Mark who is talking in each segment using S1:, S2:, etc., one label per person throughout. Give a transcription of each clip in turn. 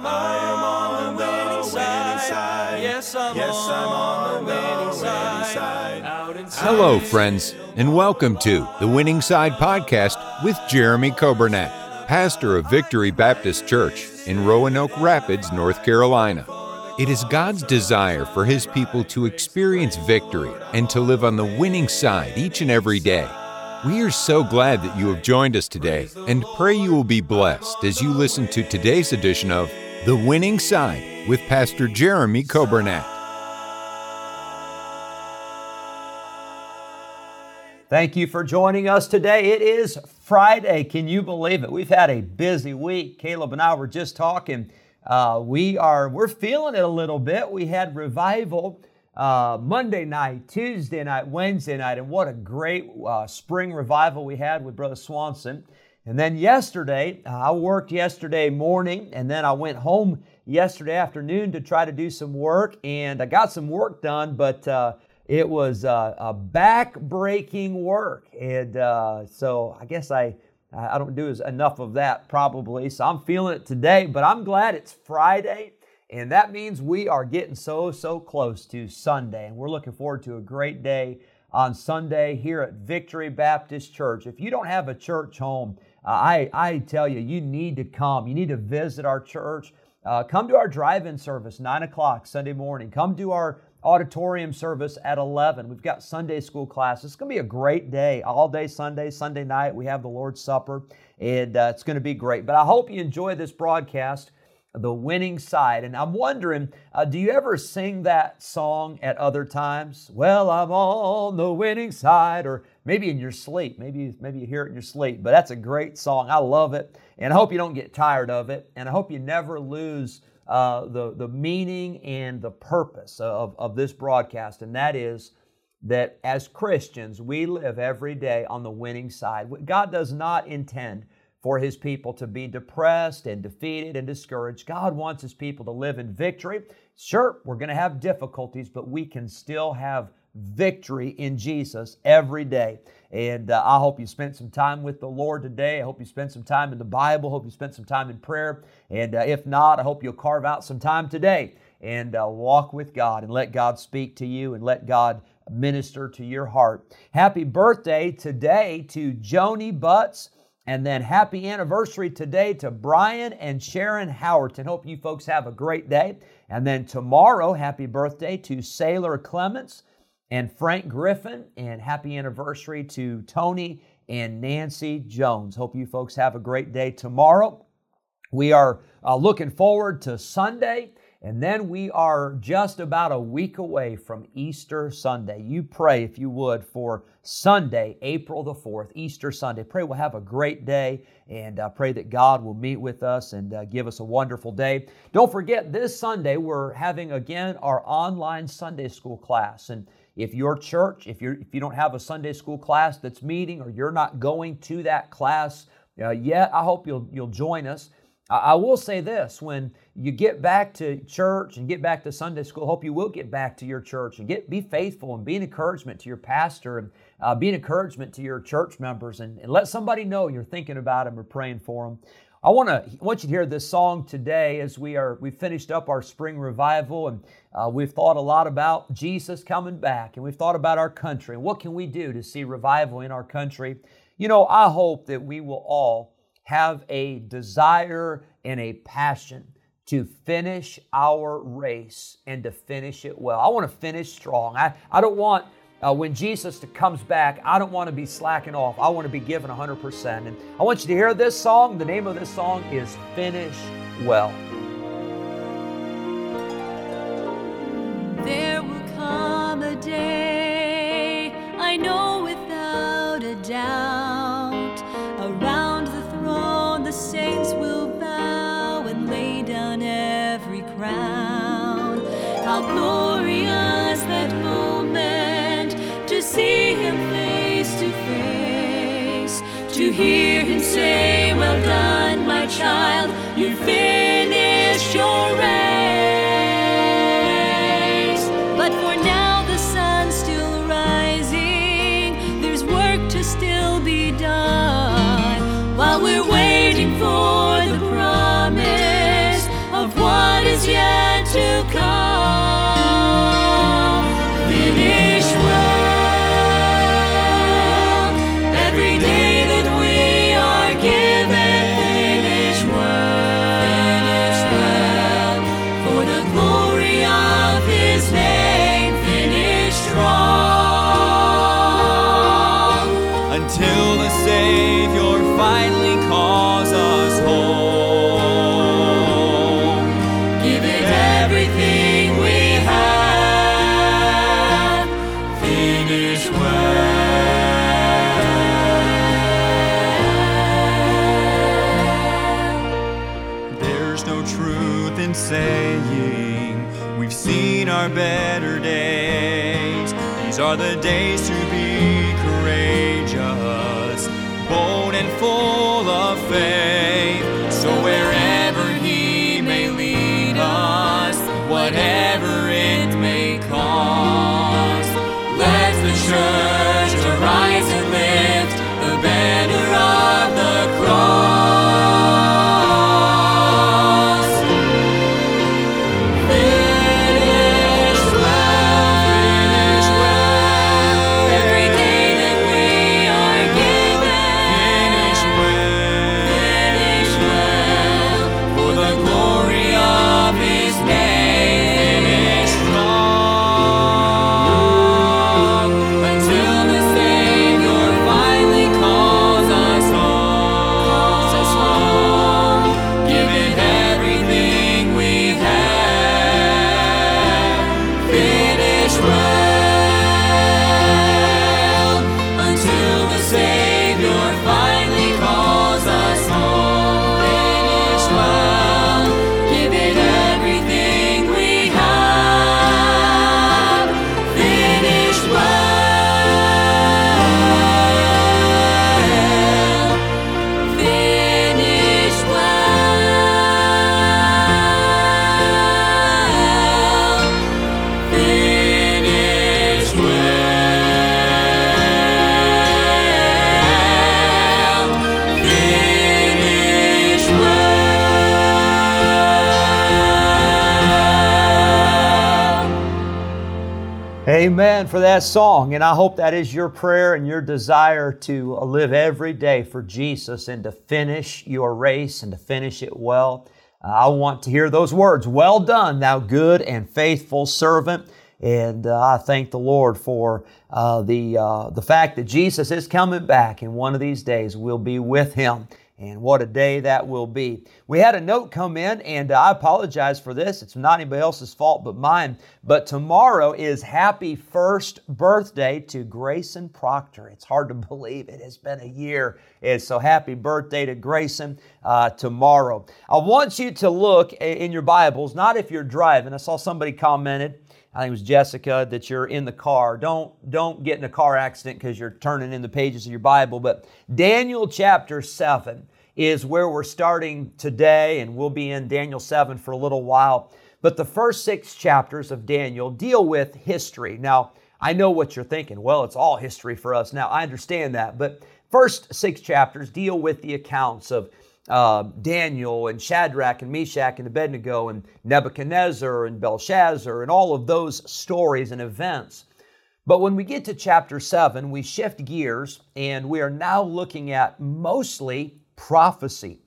S1: I'm on, the winning side. Yes, I'm, on, the winning side. Hello, friends, and welcome to the Winning Side Podcast with Jeremy Coburnett, pastor of Victory Baptist Church in Roanoke Rapids, North Carolina. It is God's desire for His people to experience victory and to live on the winning side each and every day. We are so glad that you have joined us today and pray you will be blessed as you listen to today's edition of The Winning Side with Pastor Jeremy Coburnett.
S2: Thank you for joining us today. It is Friday. Can you believe it? We've had a busy week. Caleb and I were just talking. Uh, we are we're feeling it a little bit. We had revival uh, Monday night, Tuesday night, Wednesday night, and what a great uh, spring revival we had with Brother Swanson. And then yesterday, uh, I worked yesterday morning, and then I went home yesterday afternoon to try to do some work, and I got some work done, but uh, it was uh, a back-breaking work, and uh, so I guess I I don't do enough of that probably. So I'm feeling it today, but I'm glad it's Friday. And that means we are getting so, so close to Sunday. And we're looking forward to a great day on Sunday here at Victory Baptist Church. If you don't have a church home, uh, I, I tell you, you need to come. You need to visit our church. Uh, come to our drive in service, 9 o'clock Sunday morning. Come to our auditorium service at 11. We've got Sunday school class. It's going to be a great day, all day Sunday, Sunday night. We have the Lord's Supper, and uh, it's going to be great. But I hope you enjoy this broadcast the winning side. And I'm wondering, uh, do you ever sing that song at other times? Well, I'm on the winning side, or maybe in your sleep. Maybe maybe you hear it in your sleep. But that's a great song. I love it, and I hope you don't get tired of it, and I hope you never lose. Uh, the, the meaning and the purpose of, of this broadcast, and that is that as Christians, we live every day on the winning side. God does not intend for his people to be depressed and defeated and discouraged. God wants his people to live in victory. Sure, we're going to have difficulties, but we can still have victory in Jesus every day. And uh, I hope you spent some time with the Lord today. I hope you spent some time in the Bible. I hope you spent some time in prayer. And uh, if not, I hope you'll carve out some time today and uh, walk with God and let God speak to you and let God minister to your heart. Happy birthday today to Joni Butts. And then happy anniversary today to Brian and Sharon Howerton. Hope you folks have a great day. And then tomorrow, happy birthday to Sailor Clements and Frank Griffin. And happy anniversary to Tony and Nancy Jones. Hope you folks have a great day tomorrow. We are uh, looking forward to Sunday and then we are just about a week away from Easter Sunday. You pray, if you would, for Sunday, April the 4th, Easter Sunday. Pray we'll have a great day and uh, pray that God will meet with us and uh, give us a wonderful day. Don't forget, this Sunday, we're having again our online Sunday school class. And if your church, if, you if you don't have a Sunday school class that's meeting or you're not going to that class uh, yet, I hope you'll, you'll join us. I will say this when you get back to church and get back to Sunday school, hope you will get back to your church and get be faithful and be an encouragement to your pastor and uh, be an encouragement to your church members and, and let somebody know you're thinking about them or praying for them. I want to I want you to hear this song today as we are we finished up our spring revival and uh, we've thought a lot about Jesus coming back and we've thought about our country and what can we do to see revival in our country. You know, I hope that we will all have a desire and a passion to finish our race and to finish it well. I want to finish strong. I, I don't want uh, when Jesus comes back, I don't want to be slacking off. I want to be given 100%. And I want you to hear this song. The name of this song is Finish Well.
S3: hear him say, Well done, my child, you finished your race. There's no truth in saying we've seen our better days. These are the days to be courageous, bold and full of faith.
S2: Amen for that song. And I hope that is your prayer and your desire to live every day for Jesus and to finish your race and to finish it well. I want to hear those words Well done, thou good and faithful servant. And uh, I thank the Lord for uh, the, uh, the fact that Jesus is coming back, and one of these days we'll be with him. And what a day that will be. We had a note come in, and I apologize for this. It's not anybody else's fault but mine. But tomorrow is happy first birthday to Grayson Proctor. It's hard to believe it has been a year. And so happy birthday to Grayson uh, tomorrow. I want you to look in your Bibles, not if you're driving. I saw somebody commented I think it was Jessica that you're in the car. Don't don't get in a car accident because you're turning in the pages of your Bible. But Daniel chapter seven is where we're starting today, and we'll be in Daniel seven for a little while. But the first six chapters of Daniel deal with history. Now I know what you're thinking. Well, it's all history for us now. I understand that, but first six chapters deal with the accounts of uh, Daniel and Shadrach and Meshach and Abednego and Nebuchadnezzar and Belshazzar and all of those stories and events. But when we get to chapter 7, we shift gears and we are now looking at mostly prophecy.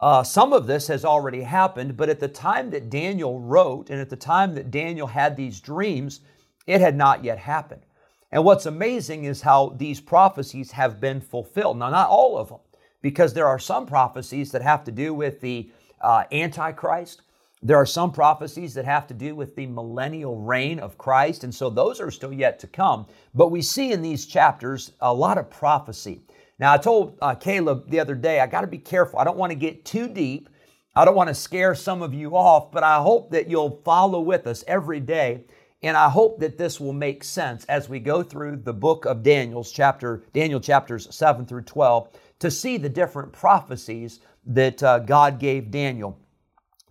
S2: Uh, some of this has already happened, but at the time that Daniel wrote and at the time that Daniel had these dreams, it had not yet happened. And what's amazing is how these prophecies have been fulfilled. Now, not all of them because there are some prophecies that have to do with the uh, Antichrist. There are some prophecies that have to do with the millennial reign of Christ, and so those are still yet to come. But we see in these chapters a lot of prophecy. Now, I told uh, Caleb the other day, I got to be careful. I don't want to get too deep. I don't want to scare some of you off, but I hope that you'll follow with us every day. And I hope that this will make sense as we go through the book of Daniel's chapter, Daniel chapters 7 through 12 to see the different prophecies that uh, God gave Daniel.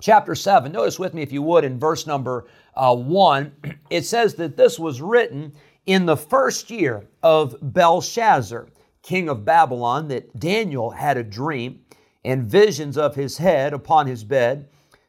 S2: Chapter 7, notice with me, if you would, in verse number uh, 1, it says that this was written in the first year of Belshazzar, king of Babylon, that Daniel had a dream and visions of his head upon his bed.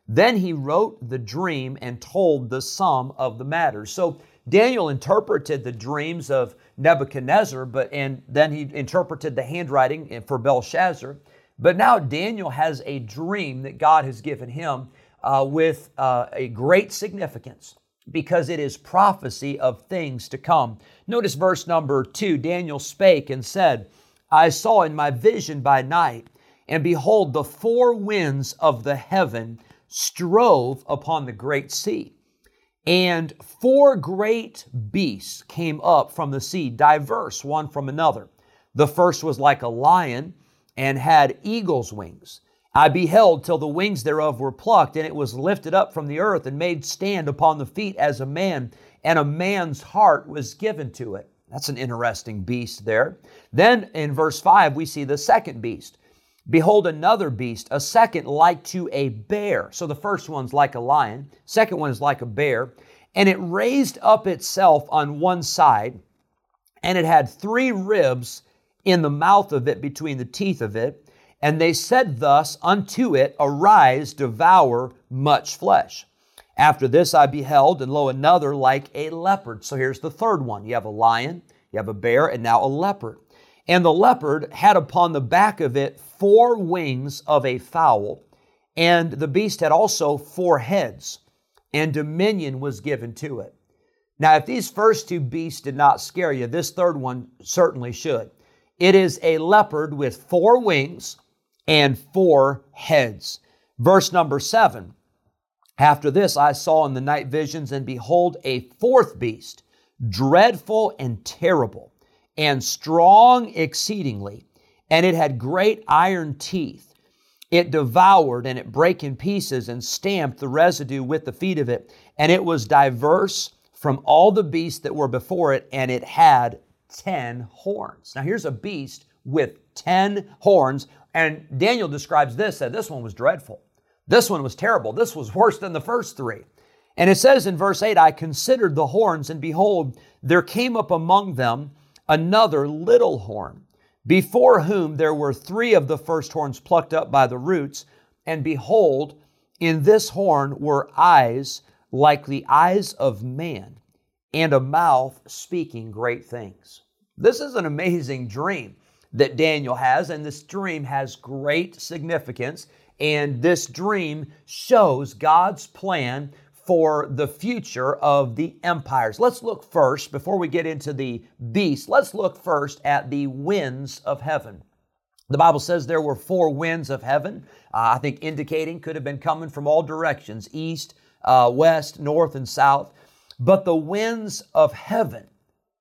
S2: Then he wrote the dream and told the sum of the matter. So Daniel interpreted the dreams of Nebuchadnezzar, but and then he interpreted the handwriting for Belshazzar. But now Daniel has a dream that God has given him uh, with uh, a great significance because it is prophecy of things to come. Notice verse number two Daniel spake and said, I saw in my vision by night, and behold, the four winds of the heaven strove upon the great sea. And four great beasts came up from the sea, diverse one from another. The first was like a lion and had eagle's wings. I beheld till the wings thereof were plucked, and it was lifted up from the earth and made stand upon the feet as a man, and a man's heart was given to it. That's an interesting beast there. Then in verse 5, we see the second beast. Behold, another beast, a second like to a bear. So the first one's like a lion, second one is like a bear. And it raised up itself on one side, and it had three ribs in the mouth of it between the teeth of it. And they said thus unto it, Arise, devour much flesh. After this I beheld, and lo, another like a leopard. So here's the third one. You have a lion, you have a bear, and now a leopard. And the leopard had upon the back of it four wings of a fowl, and the beast had also four heads, and dominion was given to it. Now, if these first two beasts did not scare you, this third one certainly should. It is a leopard with four wings and four heads. Verse number seven After this, I saw in the night visions, and behold, a fourth beast, dreadful and terrible, and strong exceedingly and it had great iron teeth. It devoured and it brake in pieces and stamped the residue with the feet of it. And it was diverse from all the beasts that were before it, and it had ten horns. Now here's a beast with ten horns, and Daniel describes this that this one was dreadful. This one was terrible. This was worse than the first three. And it says in verse 8, I considered the horns, and behold, there came up among them another little horn before whom there were three of the first horns plucked up by the roots, and behold, in this horn were eyes like the eyes of man, and a mouth speaking great things. This is an amazing dream that Daniel has, and this dream has great significance. And this dream shows God's plan for the future of the empires. Let's look first, before we get into the beast, let's look first at the winds of heaven. The Bible says there were four winds of heaven, uh, I think indicating could have been coming from all directions east, uh, west, north, and south. But the winds of heaven,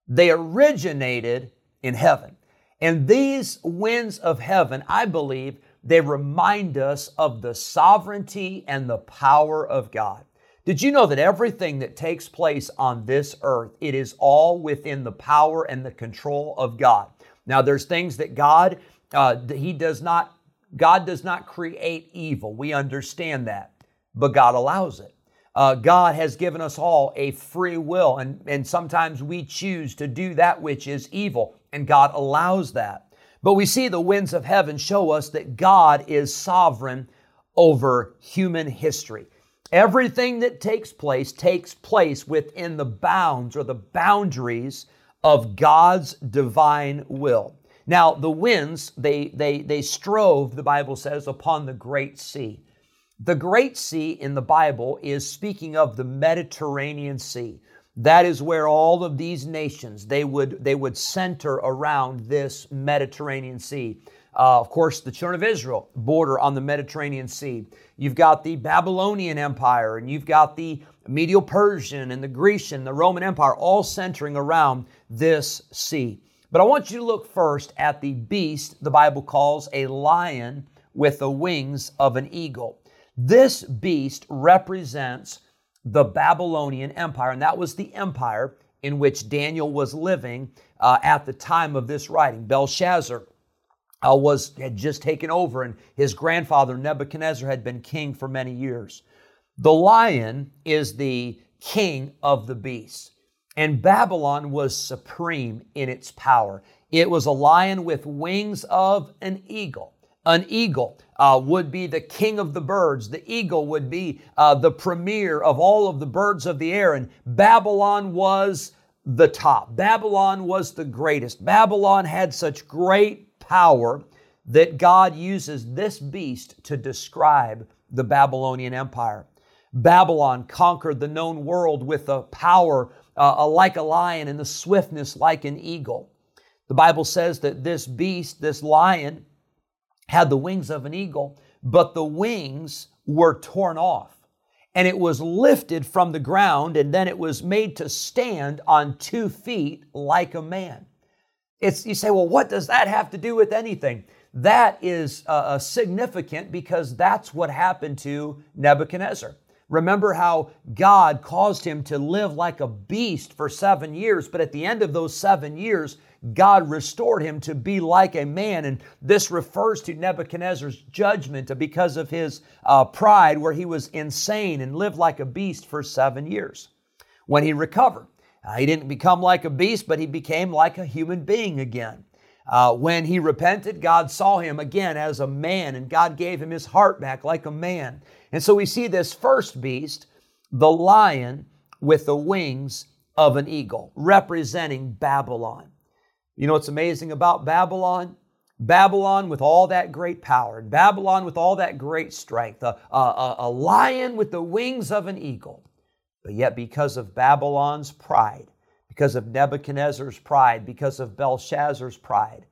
S2: they originated in heaven. And these winds of heaven, I believe, they remind us of the sovereignty and the power of God. Did you know that everything that takes place on this earth, it is all within the power and the control of God? Now, there's things that God, uh, He does not, God does not create evil. We understand that, but God allows it. Uh, God has given us all a free will, and, and sometimes we choose to do that which is evil, and God allows that. But we see the winds of heaven show us that God is sovereign over human history. Everything that takes place takes place within the bounds or the boundaries of God's divine will. Now, the winds, they, they, they strove, the Bible says, upon the great sea. The great sea in the Bible is speaking of the Mediterranean Sea. That is where all of these nations, they would, they would center around this Mediterranean Sea. Uh, of course, the children of Israel border on the Mediterranean Sea. You've got the Babylonian Empire, and you've got the Medo Persian and the Grecian, the Roman Empire, all centering around this sea. But I want you to look first at the beast the Bible calls a lion with the wings of an eagle. This beast represents the Babylonian Empire, and that was the empire in which Daniel was living uh, at the time of this writing. Belshazzar uh, was had just taken over, and his grandfather Nebuchadnezzar had been king for many years. The lion is the king of the beasts, and Babylon was supreme in its power. It was a lion with wings of an eagle. An eagle uh, would be the king of the birds. The eagle would be uh, the premier of all of the birds of the air, and Babylon was the top. Babylon was the greatest. Babylon had such great power that God uses this beast to describe the Babylonian Empire. Babylon conquered the known world with a power uh, like a lion and the swiftness like an eagle. The Bible says that this beast, this lion, had the wings of an eagle, but the wings were torn off. And it was lifted from the ground, and then it was made to stand on two feet like a man. It's, you say, well, what does that have to do with anything? That is uh, uh, significant because that's what happened to Nebuchadnezzar. Remember how God caused him to live like a beast for seven years, but at the end of those seven years, God restored him to be like a man. And this refers to Nebuchadnezzar's judgment because of his uh, pride, where he was insane and lived like a beast for seven years. When he recovered, uh, he didn't become like a beast, but he became like a human being again. Uh, when he repented, God saw him again as a man, and God gave him his heart back like a man. And so we see this first beast, the lion with the wings of an eagle, representing Babylon. You know what's amazing about Babylon? Babylon with all that great power, and Babylon with all that great strength, a, a, a lion with the wings of an eagle. But yet, because of Babylon's pride, because of Nebuchadnezzar's pride, because of Belshazzar's pride,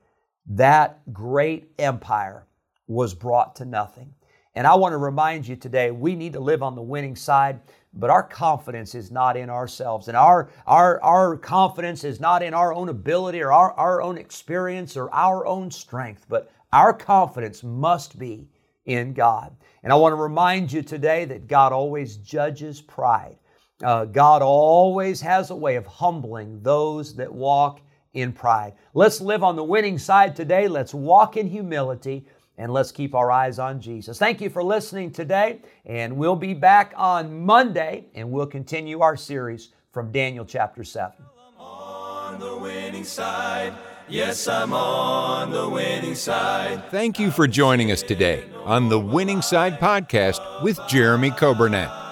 S2: that great empire was brought to nothing. And I want to remind you today we need to live on the winning side, but our confidence is not in ourselves. And our, our, our confidence is not in our own ability or our, our own experience or our own strength, but our confidence must be in God. And I want to remind you today that God always judges pride. Uh, God always has a way of humbling those that walk in pride. Let's live on the winning side today. Let's walk in humility and let's keep our eyes on Jesus. Thank you for listening today, and we'll be back on Monday and we'll continue our series from Daniel chapter 7. Yes, I'm
S1: on the winning side. Thank you for joining us today on the Winning Side Podcast with Jeremy Coburnett